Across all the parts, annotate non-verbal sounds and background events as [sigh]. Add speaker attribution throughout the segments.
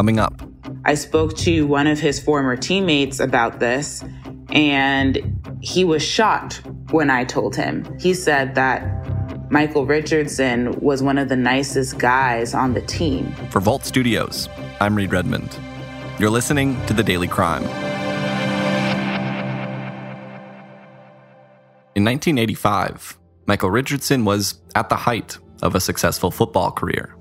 Speaker 1: coming up.
Speaker 2: I spoke to one of his former teammates about this, and he was shocked when I told him. He said that Michael Richardson was one of the nicest guys on the team.
Speaker 1: For Vault Studios, I'm Reed Redmond. You're listening to The Daily Crime. In 1985, Michael Richardson was at the height of a successful football career.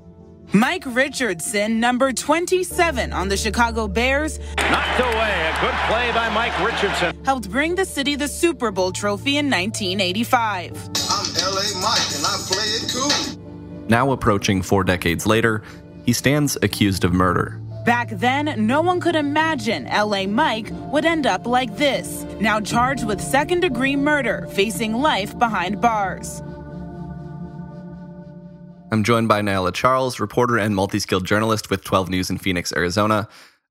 Speaker 3: Mike Richardson, number 27 on the Chicago Bears,
Speaker 4: knocked away. A good play by Mike Richardson.
Speaker 3: Helped bring the city the Super Bowl trophy in 1985.
Speaker 5: I'm LA Mike and I play it cool.
Speaker 1: Now approaching four decades later, he stands accused of murder.
Speaker 3: Back then, no one could imagine LA Mike would end up like this. Now charged with second degree murder, facing life behind bars.
Speaker 1: I'm joined by Niala Charles, reporter and multi skilled journalist with 12 News in Phoenix, Arizona.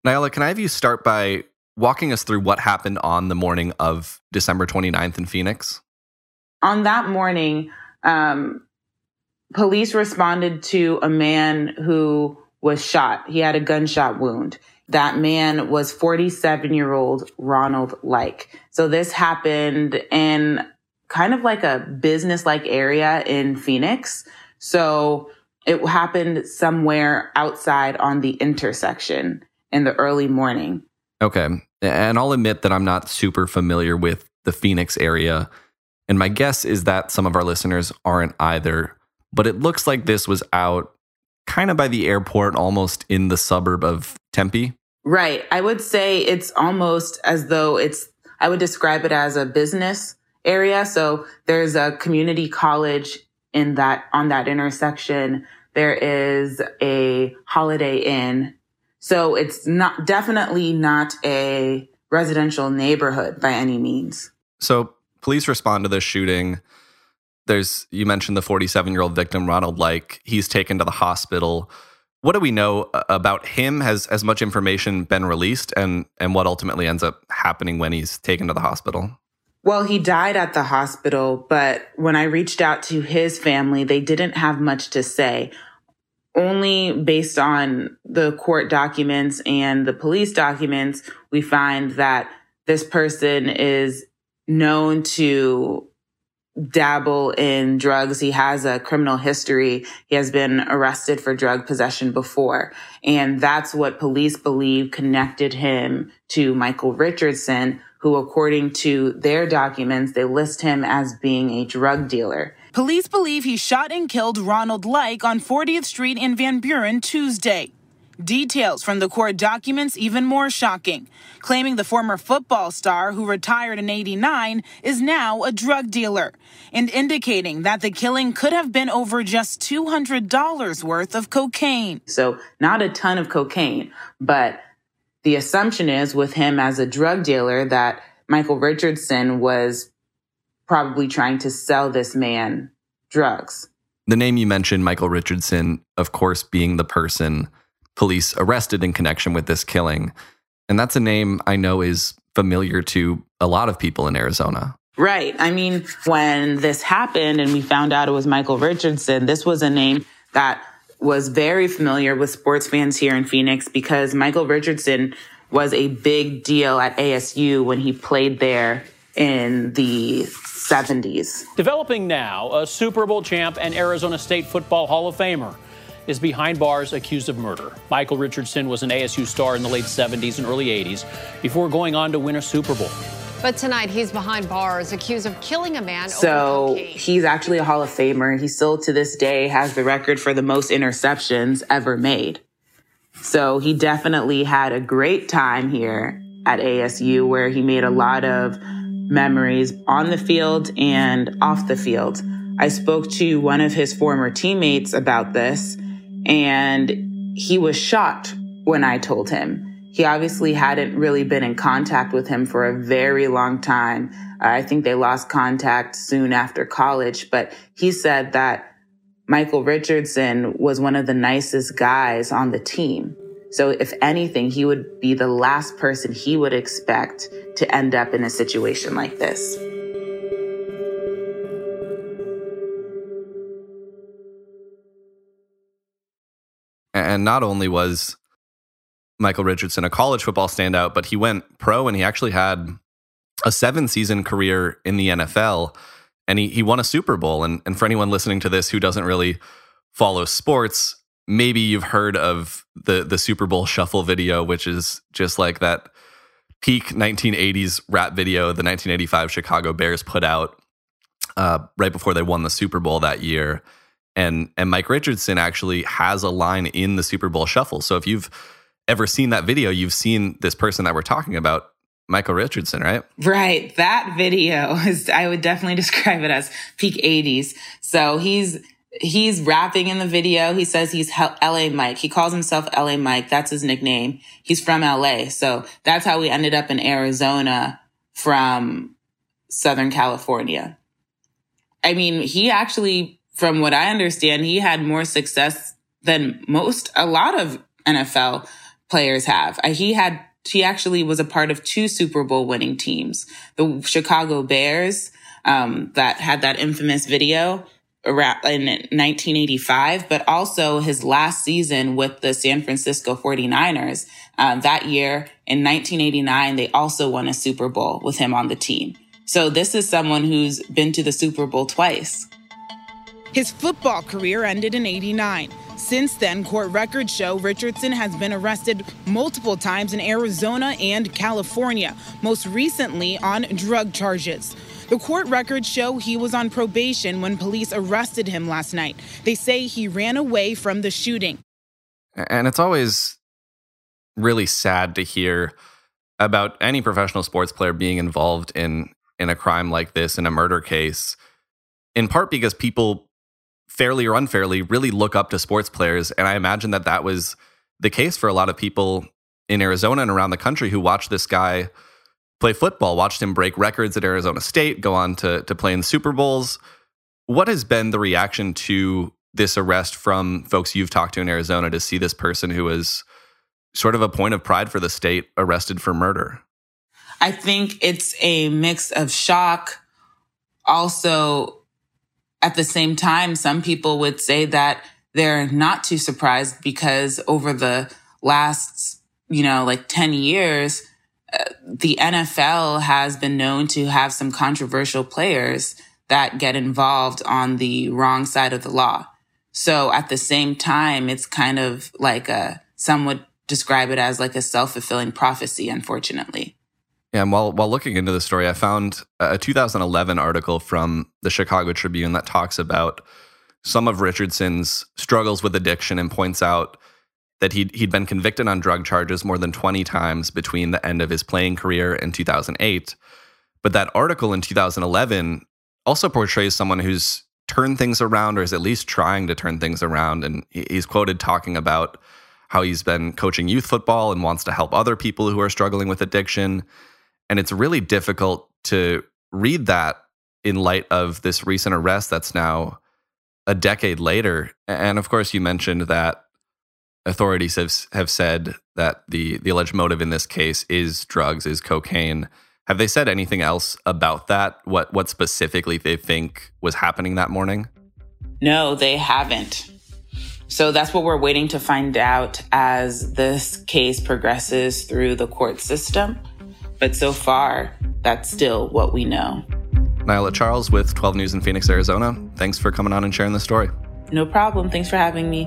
Speaker 1: Nyala, can I have you start by walking us through what happened on the morning of December 29th in Phoenix?
Speaker 2: On that morning, um, police responded to a man who was shot. He had a gunshot wound. That man was 47 year old Ronald Like. So this happened in kind of like a business like area in Phoenix. So it happened somewhere outside on the intersection in the early morning.
Speaker 1: Okay. And I'll admit that I'm not super familiar with the Phoenix area. And my guess is that some of our listeners aren't either. But it looks like this was out kind of by the airport, almost in the suburb of Tempe.
Speaker 2: Right. I would say it's almost as though it's, I would describe it as a business area. So there's a community college in that, on that intersection. There is a Holiday Inn. So it's not, definitely not a residential neighborhood by any means.
Speaker 1: So police respond to this shooting. There's, you mentioned the 47 year old victim, Ronald Like. He's taken to the hospital. What do we know uh, about him? Has as much information been released, and and what ultimately ends up happening when he's taken to the hospital?
Speaker 2: Well, he died at the hospital, but when I reached out to his family, they didn't have much to say. Only based on the court documents and the police documents, we find that this person is known to dabble in drugs. He has a criminal history. He has been arrested for drug possession before. And that's what police believe connected him to Michael Richardson, who, according to their documents, they list him as being a drug dealer.
Speaker 3: Police believe he shot and killed Ronald Like on 40th Street in Van Buren Tuesday. Details from the court documents even more shocking, claiming the former football star who retired in 89 is now a drug dealer, and indicating that the killing could have been over just $200 worth of cocaine.
Speaker 2: So, not a ton of cocaine, but the assumption is with him as a drug dealer that Michael Richardson was probably trying to sell this man drugs.
Speaker 1: The name you mentioned, Michael Richardson, of course, being the person police arrested in connection with this killing. And that's a name I know is familiar to a lot of people in Arizona.
Speaker 2: Right. I mean, when this happened and we found out it was Michael Richardson, this was a name that was very familiar with sports fans here in Phoenix because Michael Richardson was a big deal at ASU when he played there in the 70s.
Speaker 6: Developing now, a Super Bowl champ and Arizona State Football Hall of Famer is behind bars accused of murder. Michael Richardson was an ASU star in the late 70s and early 80s before going on to win a Super Bowl.
Speaker 7: But tonight he's behind bars accused of killing a man.
Speaker 2: So he's actually a Hall of Famer. He still to this day has the record for the most interceptions ever made. So he definitely had a great time here at ASU where he made a lot of memories on the field and off the field. I spoke to one of his former teammates about this and he was shocked when I told him. He obviously hadn't really been in contact with him for a very long time. Uh, I think they lost contact soon after college, but he said that Michael Richardson was one of the nicest guys on the team. So if anything, he would be the last person he would expect to end up in a situation like this.
Speaker 1: And not only was Michael Richardson a college football standout, but he went pro and he actually had a seven season career in the NFL and he, he won a Super Bowl. And, and for anyone listening to this who doesn't really follow sports, maybe you've heard of the, the Super Bowl shuffle video, which is just like that peak 1980s rap video the 1985 Chicago Bears put out uh, right before they won the Super Bowl that year. And, and Mike Richardson actually has a line in the Super Bowl shuffle. So if you've ever seen that video, you've seen this person that we're talking about, Michael Richardson, right?
Speaker 2: Right. That video [laughs] is, I would definitely describe it as peak 80s. So he's, he's rapping in the video. He says he's LA Mike. He calls himself LA Mike. That's his nickname. He's from LA. So that's how we ended up in Arizona from Southern California. I mean, he actually, from what I understand, he had more success than most, a lot of NFL players have. Uh, he had, he actually was a part of two Super Bowl winning teams. The Chicago Bears, um, that had that infamous video around in 1985, but also his last season with the San Francisco 49ers. Uh, that year in 1989, they also won a Super Bowl with him on the team. So this is someone who's been to the Super Bowl twice.
Speaker 3: His football career ended in 89. Since then, court records show Richardson has been arrested multiple times in Arizona and California, most recently on drug charges. The court records show he was on probation when police arrested him last night. They say he ran away from the shooting.
Speaker 1: And it's always really sad to hear about any professional sports player being involved in in a crime like this, in a murder case, in part because people fairly or unfairly really look up to sports players. And I imagine that that was the case for a lot of people in Arizona and around the country who watched this guy play football, watched him break records at Arizona State, go on to, to play in Super Bowls. What has been the reaction to this arrest from folks you've talked to in Arizona to see this person who was sort of a point of pride for the state arrested for murder?
Speaker 2: I think it's a mix of shock. Also, at the same time, some people would say that they're not too surprised because over the last, you know, like 10 years, uh, the NFL has been known to have some controversial players that get involved on the wrong side of the law. So at the same time, it's kind of like a, some would describe it as like a self fulfilling prophecy, unfortunately.
Speaker 1: And while while looking into the story, I found a 2011 article from the Chicago Tribune that talks about some of Richardson's struggles with addiction and points out that he'd, he'd been convicted on drug charges more than 20 times between the end of his playing career in 2008. But that article in 2011 also portrays someone who's turned things around or is at least trying to turn things around. And he's quoted talking about how he's been coaching youth football and wants to help other people who are struggling with addiction. And it's really difficult to read that in light of this recent arrest that's now a decade later. And of course, you mentioned that authorities have have said that the the alleged motive in this case is drugs, is cocaine. Have they said anything else about that? What what specifically they think was happening that morning?
Speaker 2: No, they haven't. So that's what we're waiting to find out as this case progresses through the court system. But so far, that's still what we know.
Speaker 1: Niala Charles with 12 News in Phoenix, Arizona. Thanks for coming on and sharing the story.
Speaker 2: No problem. Thanks for having me.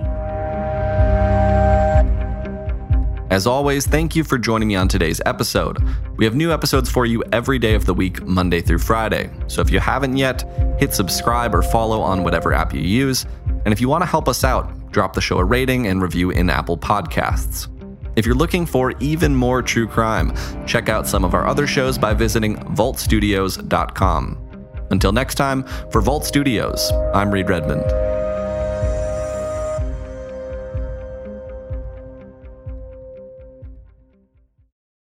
Speaker 1: As always, thank you for joining me on today's episode. We have new episodes for you every day of the week, Monday through Friday. So if you haven't yet, hit subscribe or follow on whatever app you use. And if you want to help us out, drop the show a rating and review in Apple Podcasts. If you're looking for even more true crime, check out some of our other shows by visiting vaultstudios.com. Until next time, for Vault Studios, I'm Reed Redmond.